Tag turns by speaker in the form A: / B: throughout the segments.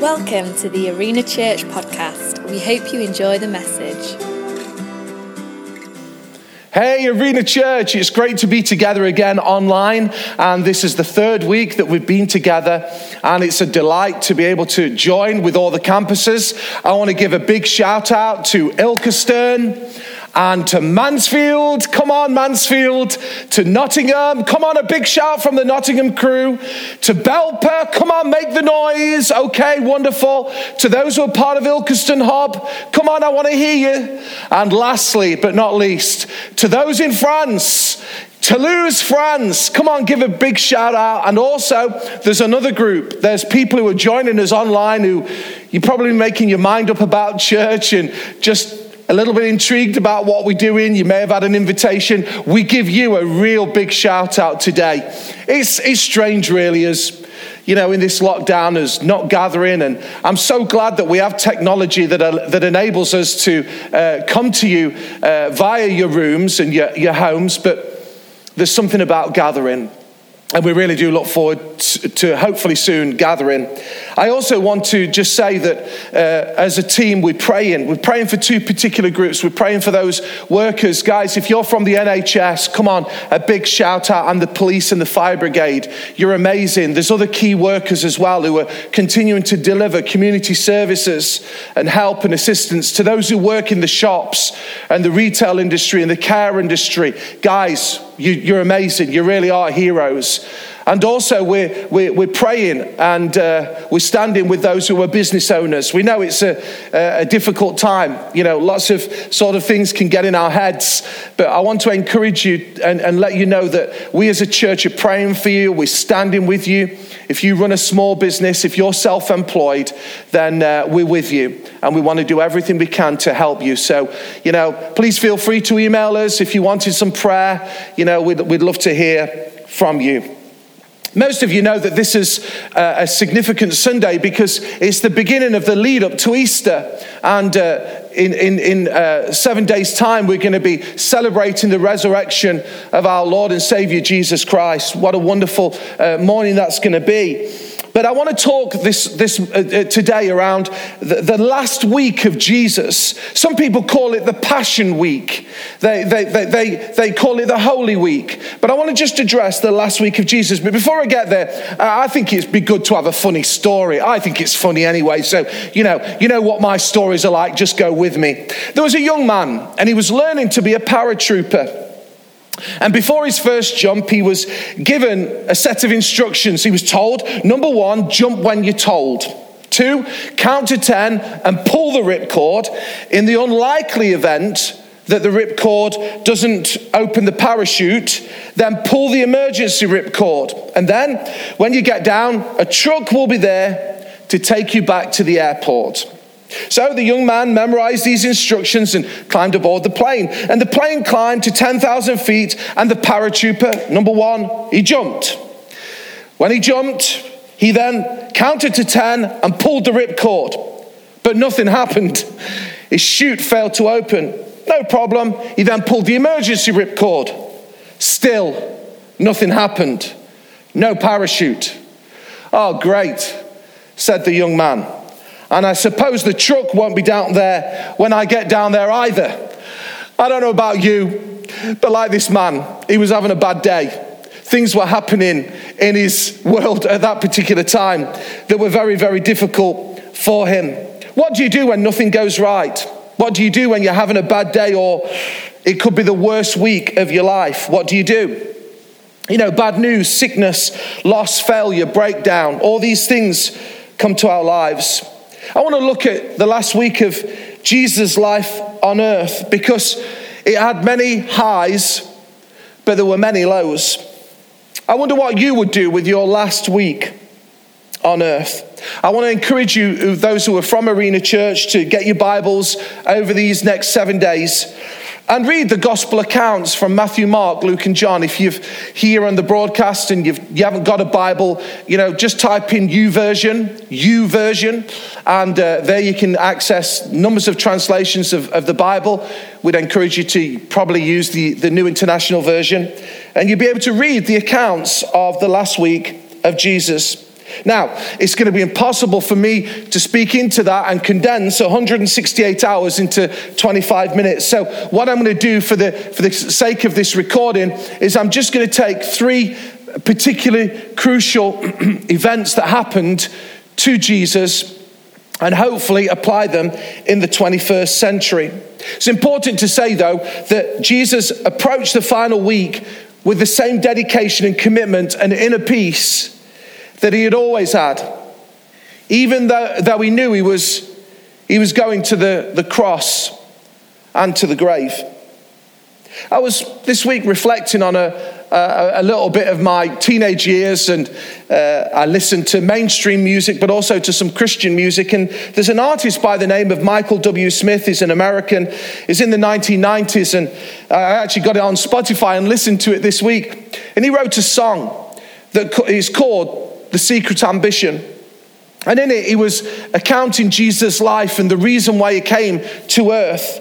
A: Welcome to the Arena Church podcast. We hope you enjoy the message.
B: Hey, Arena Church, it's great to be together again online. And this is the third week that we've been together. And it's a delight to be able to join with all the campuses. I want to give a big shout out to Ilkeston and to Mansfield. Come on, Mansfield. To Nottingham. Come on, a big shout from the Nottingham crew. To Belper. Come on, make the noise. Okay, wonderful. To those who are part of Ilkeston Hub. Come on, I want to hear you. And lastly, but not least, to those in France. Toulouse, France. Come on, give a big shout out. And also, there's another group. There's people who are joining us online who you're probably making your mind up about church and just a little bit intrigued about what we're doing, you may have had an invitation. We give you a real big shout out today. It's, it's strange, really, as you know, in this lockdown, as not gathering. And I'm so glad that we have technology that, uh, that enables us to uh, come to you uh, via your rooms and your, your homes. But there's something about gathering. And we really do look forward to hopefully soon gathering. I also want to just say that uh, as a team, we're praying. We're praying for two particular groups. We're praying for those workers. Guys, if you're from the NHS, come on, a big shout out. And the police and the fire brigade. You're amazing. There's other key workers as well who are continuing to deliver community services and help and assistance to those who work in the shops and the retail industry and the care industry. Guys, you, are amazing. You really are heroes. And also, we're, we're, we're praying and uh, we're standing with those who are business owners. We know it's a, a difficult time. You know, lots of sort of things can get in our heads. But I want to encourage you and, and let you know that we as a church are praying for you. We're standing with you. If you run a small business, if you're self employed, then uh, we're with you. And we want to do everything we can to help you. So, you know, please feel free to email us if you wanted some prayer. You know, we'd, we'd love to hear from you. Most of you know that this is uh, a significant Sunday because it's the beginning of the lead up to Easter. And uh, in, in, in uh, seven days' time, we're going to be celebrating the resurrection of our Lord and Savior Jesus Christ. What a wonderful uh, morning that's going to be. But I want to talk this, this uh, uh, today around the, the, last week of Jesus. Some people call it the Passion Week, they, they, they, they, they call it the Holy Week. But I want to just address the last week of Jesus. But before I get there, I think it'd be good to have a funny story. I think it's funny anyway. So, you know, you know what my stories are like, just go with me. There was a young man, and he was learning to be a paratrooper. And before his first jump, he was given a set of instructions. He was told number one, jump when you're told. Two, count to 10 and pull the ripcord. In the unlikely event that the ripcord doesn't open the parachute, then pull the emergency ripcord. And then, when you get down, a truck will be there to take you back to the airport. So the young man memorized these instructions and climbed aboard the plane. And the plane climbed to 10,000 feet, and the paratrooper, number one, he jumped. When he jumped, he then counted to 10 and pulled the ripcord. But nothing happened. His chute failed to open. No problem. He then pulled the emergency ripcord. Still, nothing happened. No parachute. Oh, great, said the young man. And I suppose the truck won't be down there when I get down there either. I don't know about you, but like this man, he was having a bad day. Things were happening in his world at that particular time that were very, very difficult for him. What do you do when nothing goes right? What do you do when you're having a bad day or it could be the worst week of your life? What do you do? You know, bad news, sickness, loss, failure, breakdown, all these things come to our lives. I want to look at the last week of Jesus' life on earth because it had many highs, but there were many lows. I wonder what you would do with your last week on earth. I want to encourage you, those who are from Arena Church, to get your Bibles over these next seven days and read the gospel accounts from Matthew, Mark, Luke, and John. If you're here on the broadcast and you've, you haven't got a Bible, you know, just type in YouVersion, U version, and uh, there you can access numbers of translations of, of the Bible. We'd encourage you to probably use the, the New International Version, and you'll be able to read the accounts of the last week of Jesus. Now, it's going to be impossible for me to speak into that and condense 168 hours into 25 minutes. So, what I'm going to do for the, for the sake of this recording is I'm just going to take three particularly crucial events that happened to Jesus and hopefully apply them in the 21st century. It's important to say, though, that Jesus approached the final week with the same dedication and commitment and inner peace that he had always had. Even though, though he knew he was, he was going to the, the cross and to the grave. I was this week reflecting on a, a, a little bit of my teenage years, and uh, I listened to mainstream music, but also to some Christian music. And there's an artist by the name of Michael W. Smith. He's an American. He's in the 1990s, and I actually got it on Spotify and listened to it this week. And he wrote a song that is called the secret ambition. And in it, he was accounting Jesus' life and the reason why he came to earth.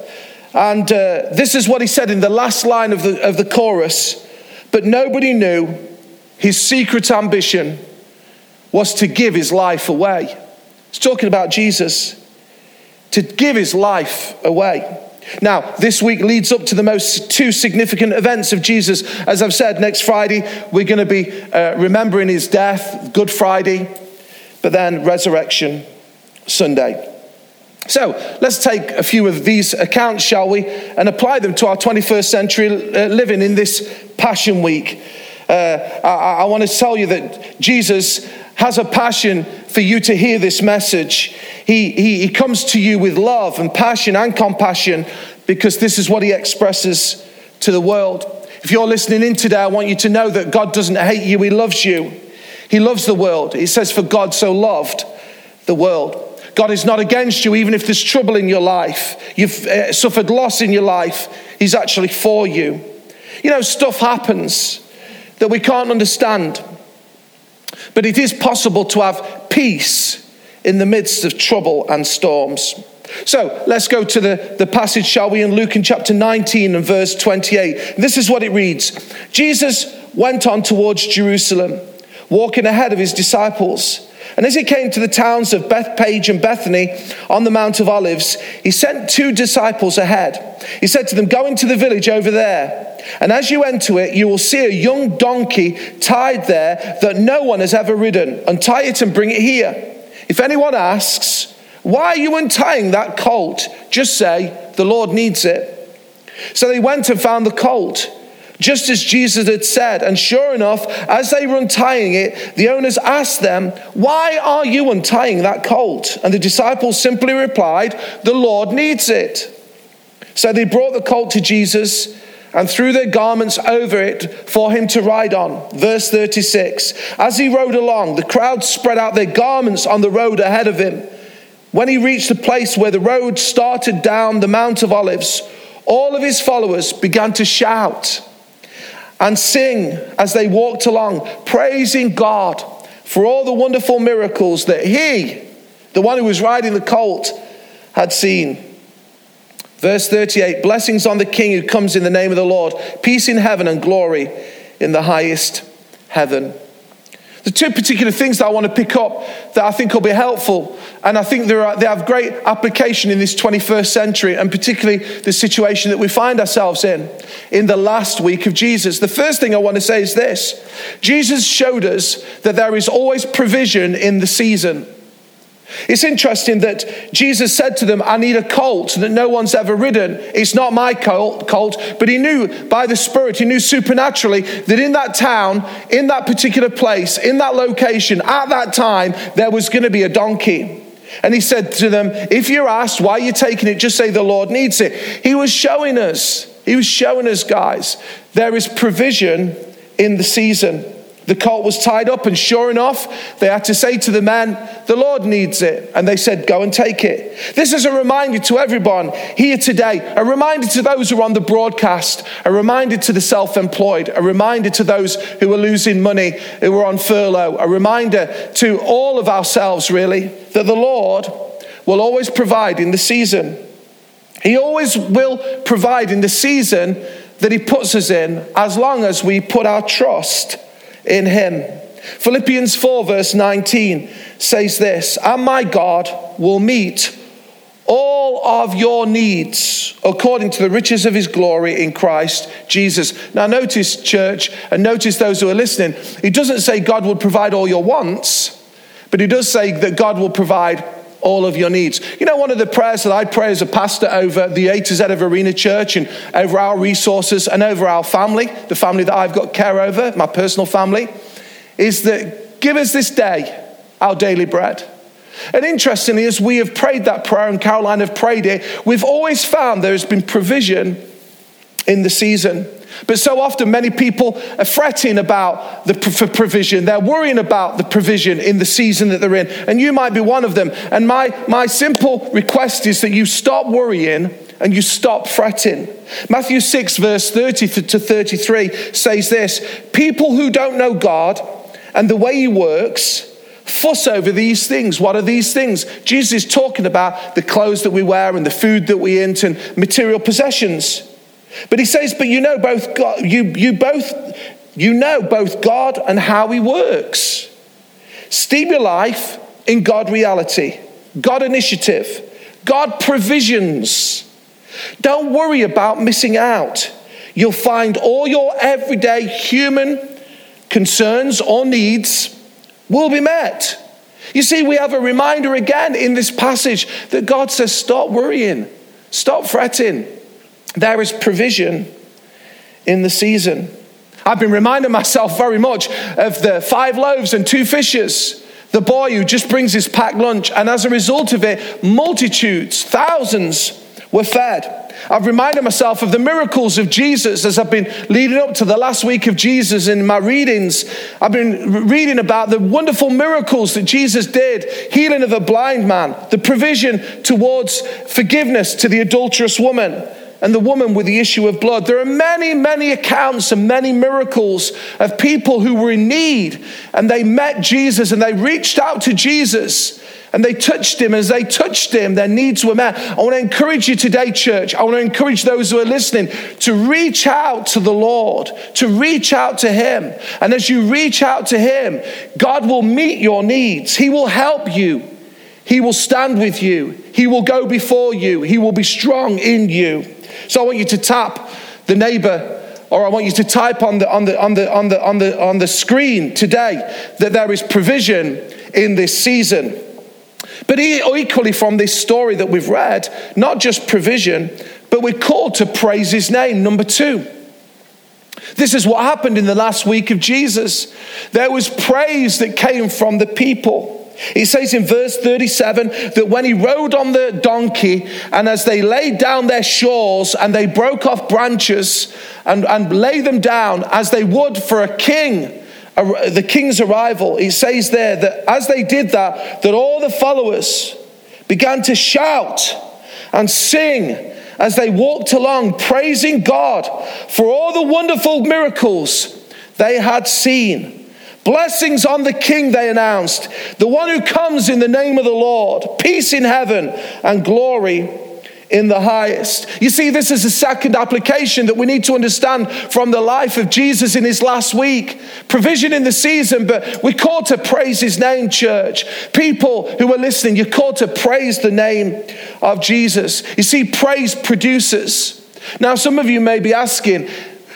B: And uh, this is what he said in the last line of the, of the chorus. But nobody knew his secret ambition was to give his life away. He's talking about Jesus, to give his life away. Now, this week leads up to the most two significant events of Jesus. As I've said, next Friday, we're going to be uh, remembering his death, Good Friday, but then resurrection Sunday. So let's take a few of these accounts, shall we, and apply them to our 21st century uh, living in this Passion Week. Uh, I, I want to tell you that Jesus has a passion for you to hear this message. He, he, he comes to you with love and passion and compassion because this is what he expresses to the world. If you're listening in today, I want you to know that God doesn't hate you, He loves you. He loves the world. He says, For God so loved the world. God is not against you, even if there's trouble in your life, you've uh, suffered loss in your life, He's actually for you. You know, stuff happens that we can't understand. But it is possible to have peace in the midst of trouble and storms. So let's go to the, the passage, shall we, in Luke in chapter 19 and verse 28. This is what it reads Jesus went on towards Jerusalem, walking ahead of his disciples. And as he came to the towns of Bethphage and Bethany on the Mount of Olives, he sent two disciples ahead. He said to them, Go into the village over there. And as you enter it, you will see a young donkey tied there that no one has ever ridden. Untie it and bring it here. If anyone asks, Why are you untying that colt? Just say, The Lord needs it. So they went and found the colt, just as Jesus had said. And sure enough, as they were untying it, the owners asked them, Why are you untying that colt? And the disciples simply replied, The Lord needs it. So they brought the colt to Jesus and threw their garments over it for him to ride on. Verse 36 As he rode along, the crowd spread out their garments on the road ahead of him. When he reached the place where the road started down the Mount of Olives, all of his followers began to shout and sing as they walked along, praising God for all the wonderful miracles that he, the one who was riding the colt, had seen. Verse 38 Blessings on the King who comes in the name of the Lord, peace in heaven and glory in the highest heaven. The two particular things that I want to pick up that I think will be helpful, and I think they have great application in this 21st century, and particularly the situation that we find ourselves in, in the last week of Jesus. The first thing I want to say is this Jesus showed us that there is always provision in the season. It's interesting that Jesus said to them, I need a colt that no one's ever ridden. It's not my colt, but he knew by the Spirit, he knew supernaturally that in that town, in that particular place, in that location, at that time, there was going to be a donkey. And he said to them, If you're asked why you're taking it, just say the Lord needs it. He was showing us, he was showing us, guys, there is provision in the season. The colt was tied up, and sure enough, they had to say to the man, The Lord needs it. And they said, Go and take it. This is a reminder to everyone here today, a reminder to those who are on the broadcast, a reminder to the self employed, a reminder to those who are losing money, who are on furlough, a reminder to all of ourselves, really, that the Lord will always provide in the season. He always will provide in the season that He puts us in as long as we put our trust in him. Philippians 4, verse 19 says this And my God will meet all of your needs according to the riches of his glory in Christ Jesus. Now, notice, church, and notice those who are listening, he doesn't say God will provide all your wants, but he does say that God will provide all of your needs. You know, one of the prayers that I pray as a pastor over the A to Z of Arena Church and over our resources and over our family, the family that I've got care over, my personal family, is that give us this day our daily bread. And interestingly, as we have prayed that prayer and Caroline have prayed it, we've always found there has been provision in the season. But so often, many people are fretting about the provision. They're worrying about the provision in the season that they're in. And you might be one of them. And my, my simple request is that you stop worrying and you stop fretting. Matthew 6, verse 30 to 33 says this People who don't know God and the way He works, fuss over these things. What are these things? Jesus is talking about the clothes that we wear and the food that we eat and material possessions. But he says, but you know both God, you, you both, you know both God and how he works. Steep your life in God reality, God initiative, God provisions. Don't worry about missing out. You'll find all your everyday human concerns or needs will be met. You see, we have a reminder again in this passage that God says, stop worrying, stop fretting. There is provision in the season. I've been reminding myself very much of the five loaves and two fishes. The boy who just brings his packed lunch, and as a result of it, multitudes, thousands were fed. I've reminded myself of the miracles of Jesus as I've been leading up to the last week of Jesus in my readings. I've been reading about the wonderful miracles that Jesus did healing of a blind man, the provision towards forgiveness to the adulterous woman and the woman with the issue of blood. There are many, many accounts and many miracles of people who were in need and they met Jesus and they reached out to Jesus and they touched him. As they touched him, their needs were met. I want to encourage you today, church. I want to encourage those who are listening to reach out to the Lord, to reach out to him. And as you reach out to him, God will meet your needs, he will help you. He will stand with you. He will go before you. He will be strong in you. So I want you to tap the neighbor or I want you to type on the, on the, on the, on the, on the, on the screen today that there is provision in this season. But equally from this story that we've read, not just provision, but we're called to praise his name. Number two. This is what happened in the last week of Jesus. There was praise that came from the people. He says in verse 37 that when he rode on the donkey, and as they laid down their shawls and they broke off branches and, and lay them down as they would for a king, a, the king's arrival, he says there that as they did that, that all the followers began to shout and sing as they walked along, praising God for all the wonderful miracles they had seen. Blessings on the King, they announced, the one who comes in the name of the Lord, peace in heaven and glory in the highest. You see, this is a second application that we need to understand from the life of Jesus in his last week. Provision in the season, but we're called to praise his name, church. People who are listening, you're called to praise the name of Jesus. You see, praise produces. Now, some of you may be asking,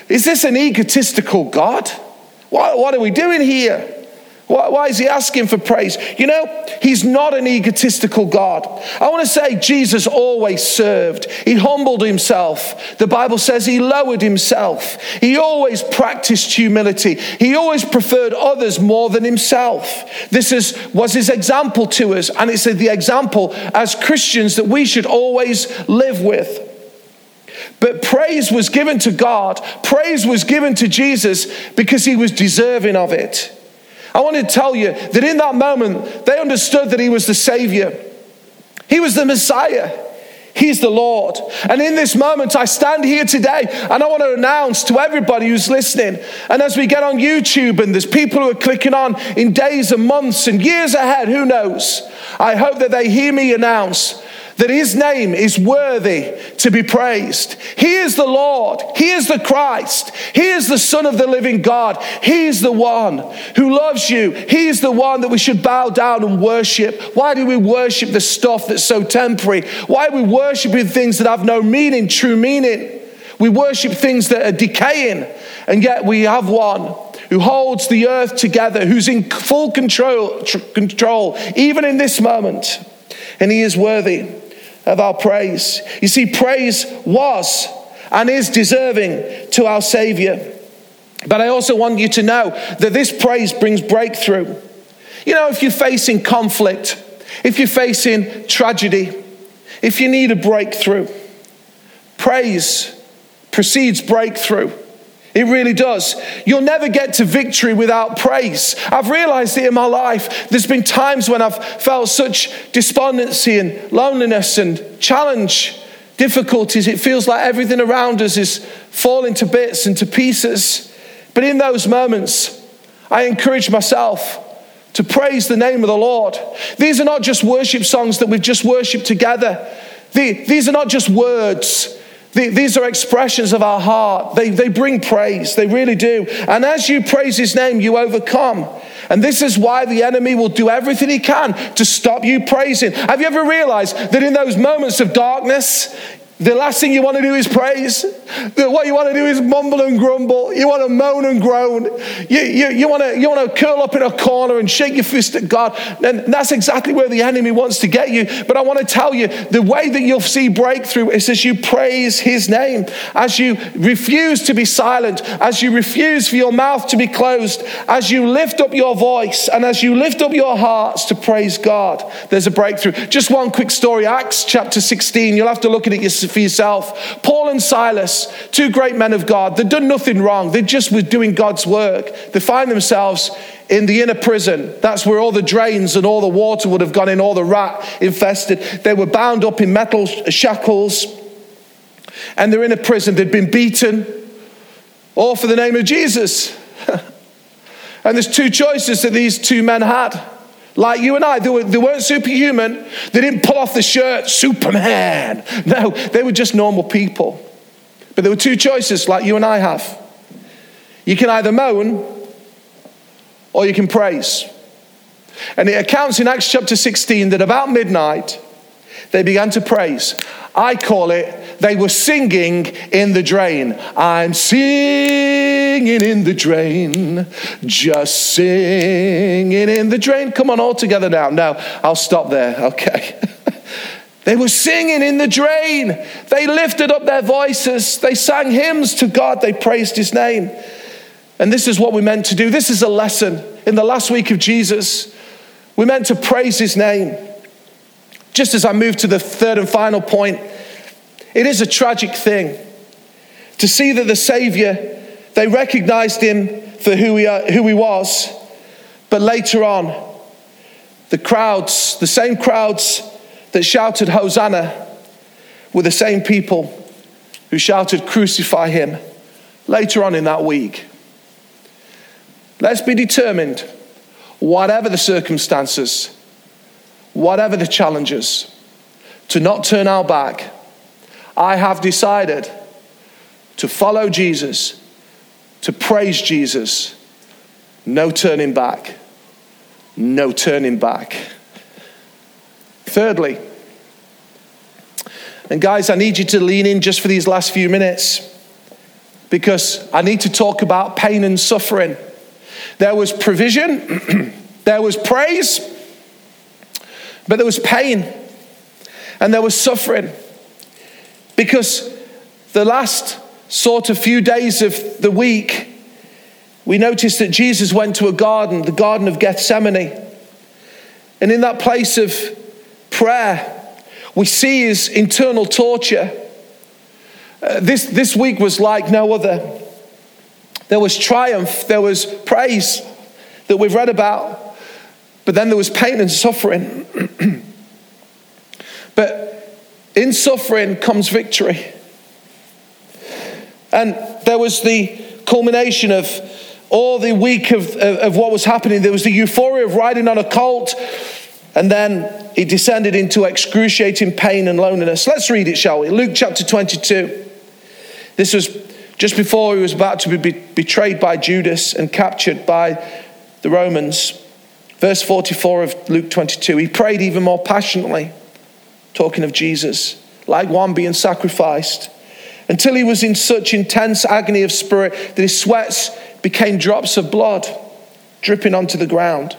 B: is this an egotistical God? What, what are we doing here? Why, why, is he asking for praise? You know, he's not an egotistical God. I want to say Jesus always served. He humbled himself. The Bible says he lowered himself. He always practiced humility. He always preferred others more than himself. This is, was his example to us, and it's the example as Christians that we should always live with. But praise was given to God, praise was given to Jesus because he was deserving of it. I want to tell you that in that moment, they understood that he was the Savior, he was the Messiah. He's the Lord. And in this moment, I stand here today and I want to announce to everybody who's listening. And as we get on YouTube and there's people who are clicking on in days and months and years ahead, who knows? I hope that they hear me announce that his name is worthy to be praised. He is the Lord. He is the Christ. He is the Son of the living God. He is the one who loves you. He is the one that we should bow down and worship. Why do we worship the stuff that's so temporary? Why are we worshiping things that have no meaning, true meaning? We worship things that are decaying, and yet we have one who holds the earth together, who's in full control, control even in this moment. And he is worthy of our praise. You see, praise was and is deserving to our Savior. But I also want you to know that this praise brings breakthrough. You know, if you're facing conflict, if you're facing tragedy, if you need a breakthrough, praise precedes breakthrough. It really does. You'll never get to victory without praise. I've realized it in my life. There's been times when I've felt such despondency and loneliness and challenge, difficulties. It feels like everything around us is falling to bits and to pieces. But in those moments, I encourage myself to praise the name of the Lord. These are not just worship songs that we've just worshiped together, these are not just words. These are expressions of our heart. They, they bring praise. They really do. And as you praise his name, you overcome. And this is why the enemy will do everything he can to stop you praising. Have you ever realized that in those moments of darkness, the last thing you want to do is praise. What you want to do is mumble and grumble. You want to moan and groan. You, you, you, want to, you want to curl up in a corner and shake your fist at God. And that's exactly where the enemy wants to get you. But I want to tell you the way that you'll see breakthrough is as you praise his name, as you refuse to be silent, as you refuse for your mouth to be closed, as you lift up your voice, and as you lift up your hearts to praise God. There's a breakthrough. Just one quick story Acts chapter 16. You'll have to look at it yourself for yourself. Paul and Silas, two great men of God, they'd done nothing wrong. They just were doing God's work. They find themselves in the inner prison. That's where all the drains and all the water would have gone in, all the rat infested. They were bound up in metal shackles and they're in a prison. They'd been beaten, all for the name of Jesus. and there's two choices that these two men had. Like you and I, they, were, they weren't superhuman. They didn't pull off the shirt, Superman. No, they were just normal people. But there were two choices, like you and I have. You can either moan or you can praise. And it accounts in Acts chapter 16 that about midnight, they began to praise. I call it, they were singing in the drain. I'm singing in the drain, just singing in the drain. Come on, all together now. Now, I'll stop there, okay. They were singing in the drain. They lifted up their voices. They sang hymns to God. They praised his name. And this is what we meant to do. This is a lesson in the last week of Jesus. We meant to praise his name. Just as I move to the third and final point, it is a tragic thing to see that the Savior, they recognized him for who he, uh, who he was, but later on, the crowds, the same crowds that shouted Hosanna, were the same people who shouted, Crucify him, later on in that week. Let's be determined, whatever the circumstances, whatever the challenges, to not turn our back. I have decided to follow Jesus, to praise Jesus. No turning back. No turning back. Thirdly, and guys, I need you to lean in just for these last few minutes because I need to talk about pain and suffering. There was provision, there was praise, but there was pain and there was suffering. Because the last sort of few days of the week, we noticed that Jesus went to a garden, the Garden of Gethsemane. And in that place of prayer, we see his internal torture. Uh, this, this week was like no other. There was triumph, there was praise that we've read about. But then there was pain and suffering. but in suffering comes victory. And there was the culmination of all the week of, of, of, what was happening. There was the euphoria of riding on a colt. And then he descended into excruciating pain and loneliness. Let's read it, shall we? Luke chapter 22. This was just before he was about to be betrayed by Judas and captured by the Romans. Verse 44 of Luke 22. He prayed even more passionately, talking of Jesus, like one being sacrificed, until he was in such intense agony of spirit that his sweats became drops of blood dripping onto the ground.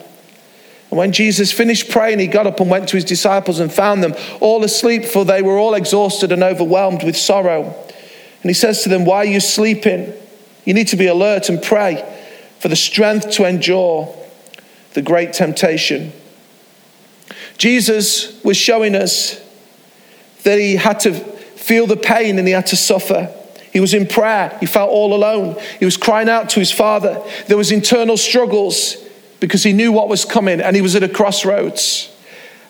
B: And when Jesus finished praying, he got up and went to his disciples and found them all asleep, for they were all exhausted and overwhelmed with sorrow. And he says to them, Why are you sleeping? You need to be alert and pray for the strength to endure the great temptation. Jesus was showing us that he had to feel the pain and he had to suffer. He was in prayer. He felt all alone. He was crying out to his father. There was internal struggles because he knew what was coming and he was at a crossroads.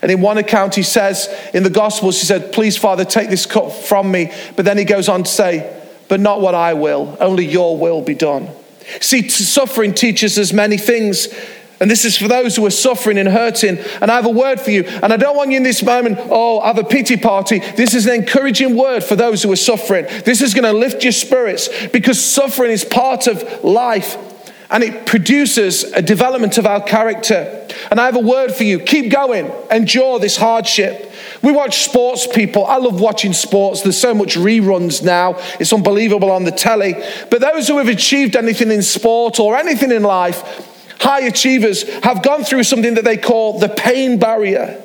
B: And in one account, he says, in the Gospels, he said, Please, Father, take this cup from me. But then he goes on to say, But not what I will, only your will be done. See, suffering teaches us many things. And this is for those who are suffering and hurting. And I have a word for you. And I don't want you in this moment, oh, have a pity party. This is an encouraging word for those who are suffering. This is going to lift your spirits because suffering is part of life and it produces a development of our character. And I have a word for you keep going, endure this hardship. We watch sports people. I love watching sports. There's so much reruns now. It's unbelievable on the telly. But those who have achieved anything in sport or anything in life, high achievers, have gone through something that they call the pain barrier.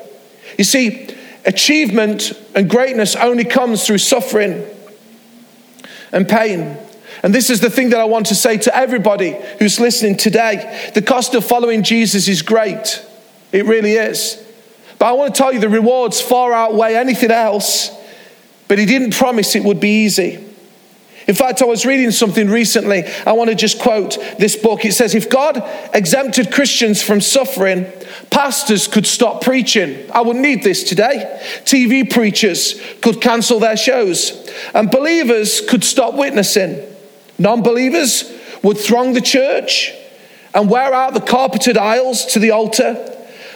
B: You see, achievement and greatness only comes through suffering and pain. And this is the thing that I want to say to everybody who's listening today. The cost of following Jesus is great. It really is. But I want to tell you the rewards far outweigh anything else. But he didn't promise it would be easy. In fact, I was reading something recently. I want to just quote this book. It says, If God exempted Christians from suffering, pastors could stop preaching. I wouldn't need this today. TV preachers could cancel their shows, and believers could stop witnessing. Non believers would throng the church and wear out the carpeted aisles to the altar.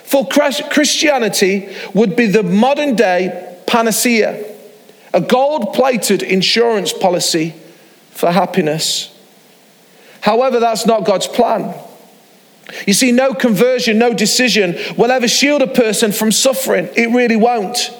B: For Christianity would be the modern day panacea, a gold plated insurance policy for happiness. However, that's not God's plan. You see, no conversion, no decision will ever shield a person from suffering. It really won't.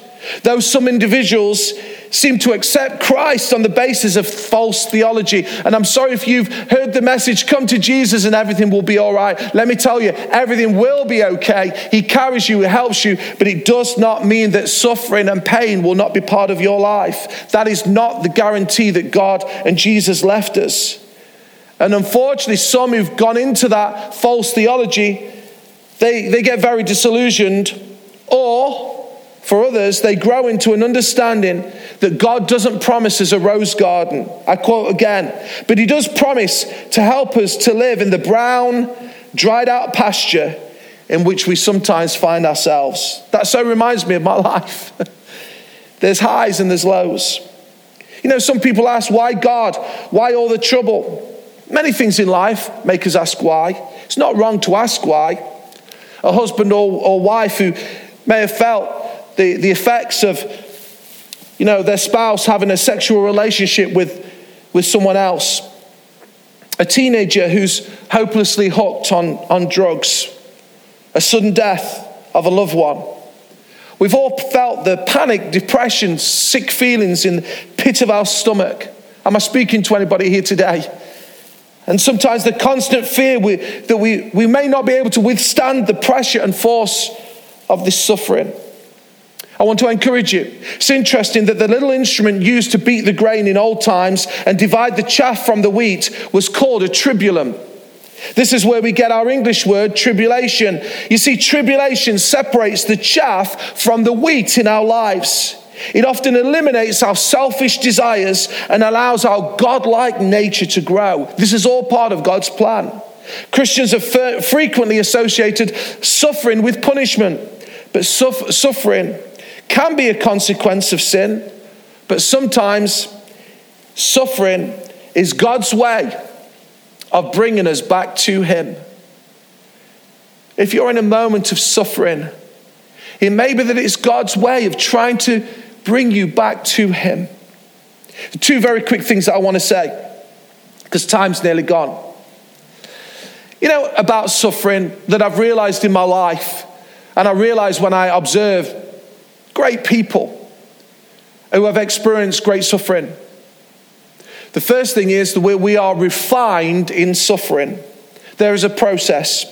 B: Though some individuals seem to accept Christ on the basis of false theology. And I'm sorry if you've heard the message, come to Jesus and everything will be all right. Let me tell you, everything will be okay. He carries you, He helps you, but it does not mean that suffering and pain will not be part of your life. That is not the guarantee that God and Jesus left us. And unfortunately, some who've gone into that false theology, they, they get very disillusioned or for others, they grow into an understanding that God doesn't promise us a rose garden. I quote again, but He does promise to help us to live in the brown, dried out pasture in which we sometimes find ourselves. That so reminds me of my life. there's highs and there's lows. You know, some people ask, why God? Why all the trouble? Many things in life make us ask why. It's not wrong to ask why. A husband or, or wife who may have felt the, the effects of, you know, their spouse having a sexual relationship with, with someone else. A teenager who's hopelessly hooked on, on drugs. A sudden death of a loved one. We've all felt the panic, depression, sick feelings in the pit of our stomach. Am I speaking to anybody here today? And sometimes the constant fear we, that we, we may not be able to withstand the pressure and force of this suffering. I want to encourage you. It's interesting that the little instrument used to beat the grain in old times and divide the chaff from the wheat was called a tribulum. This is where we get our English word tribulation. You see, tribulation separates the chaff from the wheat in our lives. It often eliminates our selfish desires and allows our godlike nature to grow. This is all part of God's plan. Christians have frequently associated suffering with punishment, but suffering can be a consequence of sin, but sometimes suffering is God's way of bringing us back to Him. If you're in a moment of suffering, It may be that it's God's way of trying to bring you back to Him. Two very quick things that I want to say, because time's nearly gone. You know, about suffering that I've realized in my life, and I realize when I observe great people who have experienced great suffering. The first thing is that we are refined in suffering. There is a process.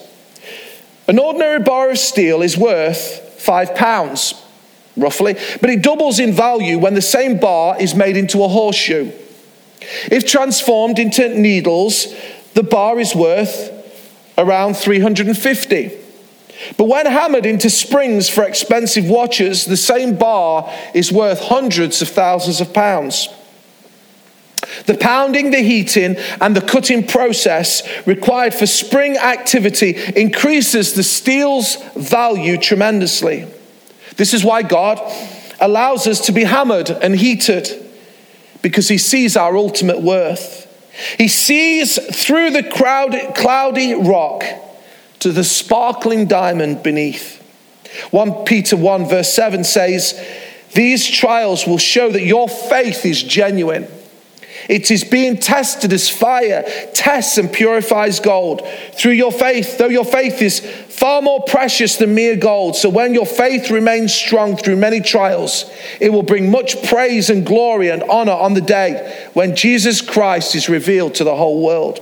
B: An ordinary bar of steel is worth five pounds, roughly, but it doubles in value when the same bar is made into a horseshoe. If transformed into needles, the bar is worth around 350. But when hammered into springs for expensive watches, the same bar is worth hundreds of thousands of pounds. The pounding, the heating, and the cutting process required for spring activity increases the steel's value tremendously. This is why God allows us to be hammered and heated, because He sees our ultimate worth. He sees through the cloudy rock to the sparkling diamond beneath. 1 Peter 1, verse 7 says, These trials will show that your faith is genuine. It is being tested as fire tests and purifies gold. Through your faith, though your faith is far more precious than mere gold, so when your faith remains strong through many trials, it will bring much praise and glory and honor on the day when Jesus Christ is revealed to the whole world.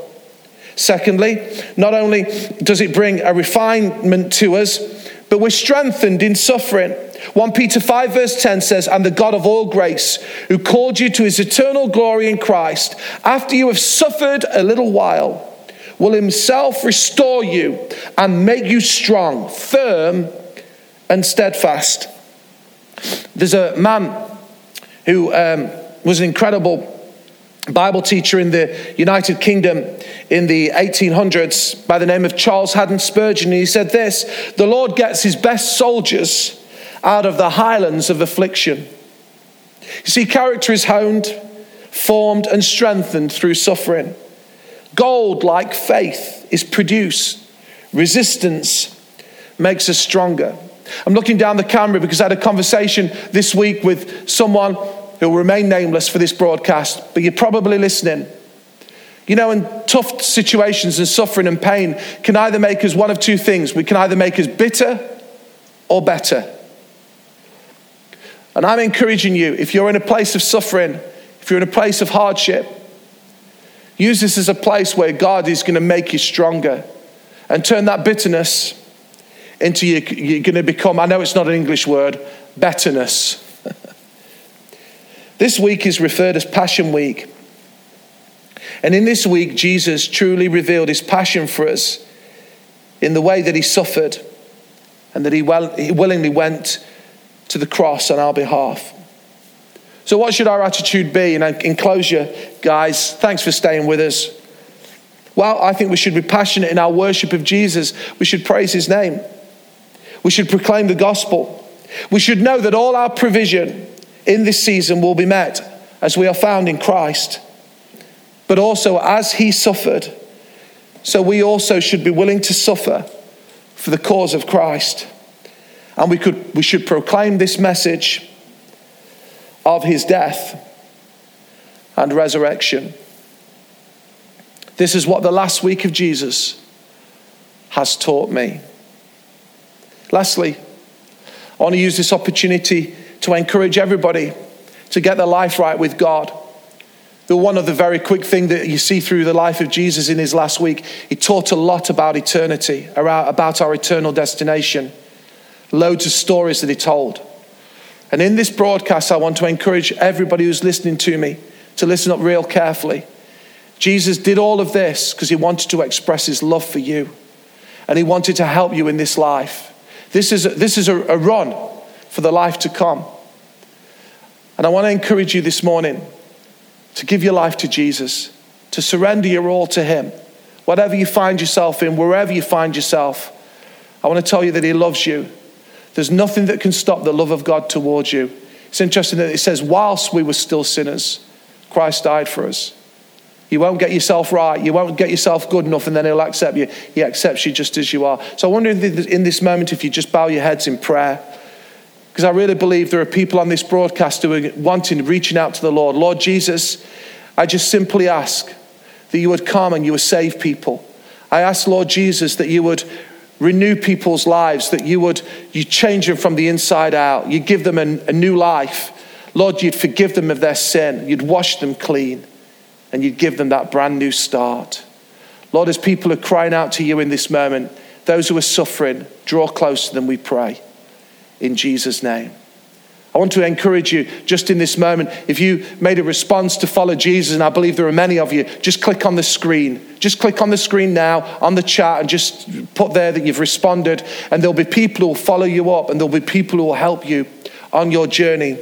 B: Secondly, not only does it bring a refinement to us, but we're strengthened in suffering. 1 Peter 5, verse 10 says, And the God of all grace, who called you to his eternal glory in Christ, after you have suffered a little while, will himself restore you and make you strong, firm, and steadfast. There's a man who um, was an incredible Bible teacher in the United Kingdom in the 1800s by the name of Charles Haddon Spurgeon. He said this The Lord gets his best soldiers out of the highlands of affliction. You see, character is honed, formed, and strengthened through suffering. Gold, like faith, is produced. Resistance makes us stronger. I'm looking down the camera because I had a conversation this week with someone who will remain nameless for this broadcast, but you're probably listening. You know, in tough situations and suffering and pain can either make us one of two things. We can either make us bitter or better. And I'm encouraging you, if you're in a place of suffering, if you're in a place of hardship, use this as a place where God is going to make you stronger and turn that bitterness into you, you're going to become, I know it's not an English word, betterness. This week is referred as Passion Week. And in this week, Jesus truly revealed his passion for us in the way that he suffered and that he, well, he willingly went to the cross on our behalf. So, what should our attitude be? And in closure, guys, thanks for staying with us. Well, I think we should be passionate in our worship of Jesus. We should praise his name. We should proclaim the gospel. We should know that all our provision, in this season will be met as we are found in Christ. But also, as he suffered, so we also should be willing to suffer for the cause of Christ. And we, could, we should proclaim this message of his death and resurrection. This is what the last week of Jesus has taught me. Lastly, I want to use this opportunity to encourage everybody to get their life right with God. The one of the very quick thing that you see through the life of Jesus in his last week, he taught a lot about eternity, about our eternal destination. Loads of stories that he told. And in this broadcast, I want to encourage everybody who's listening to me to listen up real carefully. Jesus did all of this because he wanted to express his love for you. And he wanted to help you in this life. This is this is a, a run for the life to come. And I want to encourage you this morning to give your life to Jesus, to surrender your all to Him. Whatever you find yourself in, wherever you find yourself, I want to tell you that He loves you. There's nothing that can stop the love of God towards you. It's interesting that it says, whilst we were still sinners, Christ died for us. You won't get yourself right. You won't get yourself good enough, and then He'll accept you. He accepts you just as you are. So I wonder if in this moment, if you just bow your heads in prayer. Because I really believe there are people on this broadcast who are wanting, reaching out to the Lord. Lord Jesus, I just simply ask that you would come and you would save people. I ask, Lord Jesus, that you would renew people's lives, that you would you change them from the inside out. You give them a, a new life. Lord, you'd forgive them of their sin. You'd wash them clean and you'd give them that brand new start. Lord, as people are crying out to you in this moment, those who are suffering, draw close to them, we pray. In Jesus' name. I want to encourage you just in this moment. If you made a response to follow Jesus, and I believe there are many of you, just click on the screen. Just click on the screen now on the chat and just put there that you've responded. And there'll be people who will follow you up, and there'll be people who will help you on your journey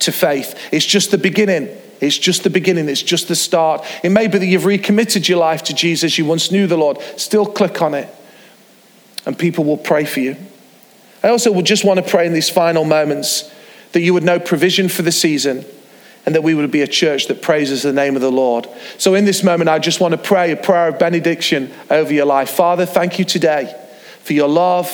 B: to faith. It's just the beginning. It's just the beginning. It's just the start. It may be that you've recommitted your life to Jesus. You once knew the Lord. Still click on it, and people will pray for you. I also would just want to pray in these final moments that you would know provision for the season and that we would be a church that praises the name of the Lord. So, in this moment, I just want to pray a prayer of benediction over your life. Father, thank you today for your love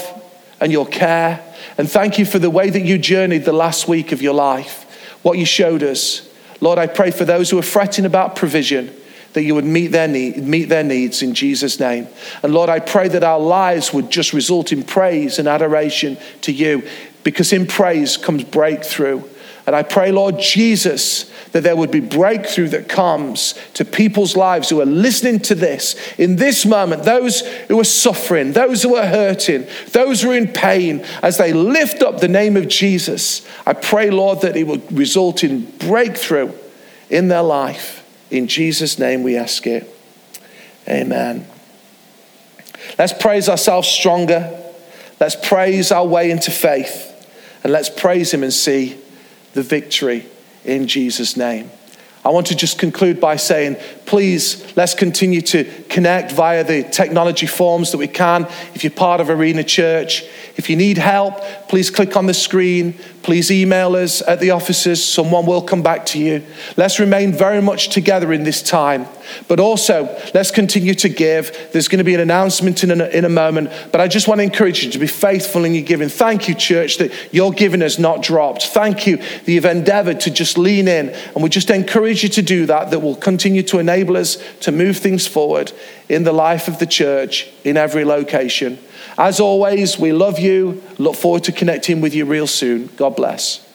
B: and your care. And thank you for the way that you journeyed the last week of your life, what you showed us. Lord, I pray for those who are fretting about provision that you would meet their, need, meet their needs in Jesus' name. And Lord, I pray that our lives would just result in praise and adoration to you, because in praise comes breakthrough. And I pray, Lord Jesus, that there would be breakthrough that comes to people's lives who are listening to this in this moment, those who are suffering, those who are hurting, those who are in pain, as they lift up the name of Jesus. I pray, Lord, that it would result in breakthrough in their life. In Jesus' name we ask it. Amen. Let's praise ourselves stronger. Let's praise our way into faith. And let's praise Him and see the victory in Jesus' name. I want to just conclude by saying, please, let's continue to connect via the technology forms that we can. If you're part of Arena Church, if you need help, please click on the screen. Please email us at the offices. Someone will come back to you. Let's remain very much together in this time. But also, let's continue to give. There's going to be an announcement in a, in a moment. But I just want to encourage you to be faithful in your giving. Thank you, church, that your giving has not dropped. Thank you that you've endeavored to just lean in. And we just encourage you to do that, that will continue to enable us to move things forward in the life of the church in every location. As always, we love you. Look forward to connecting with you real soon. God bless.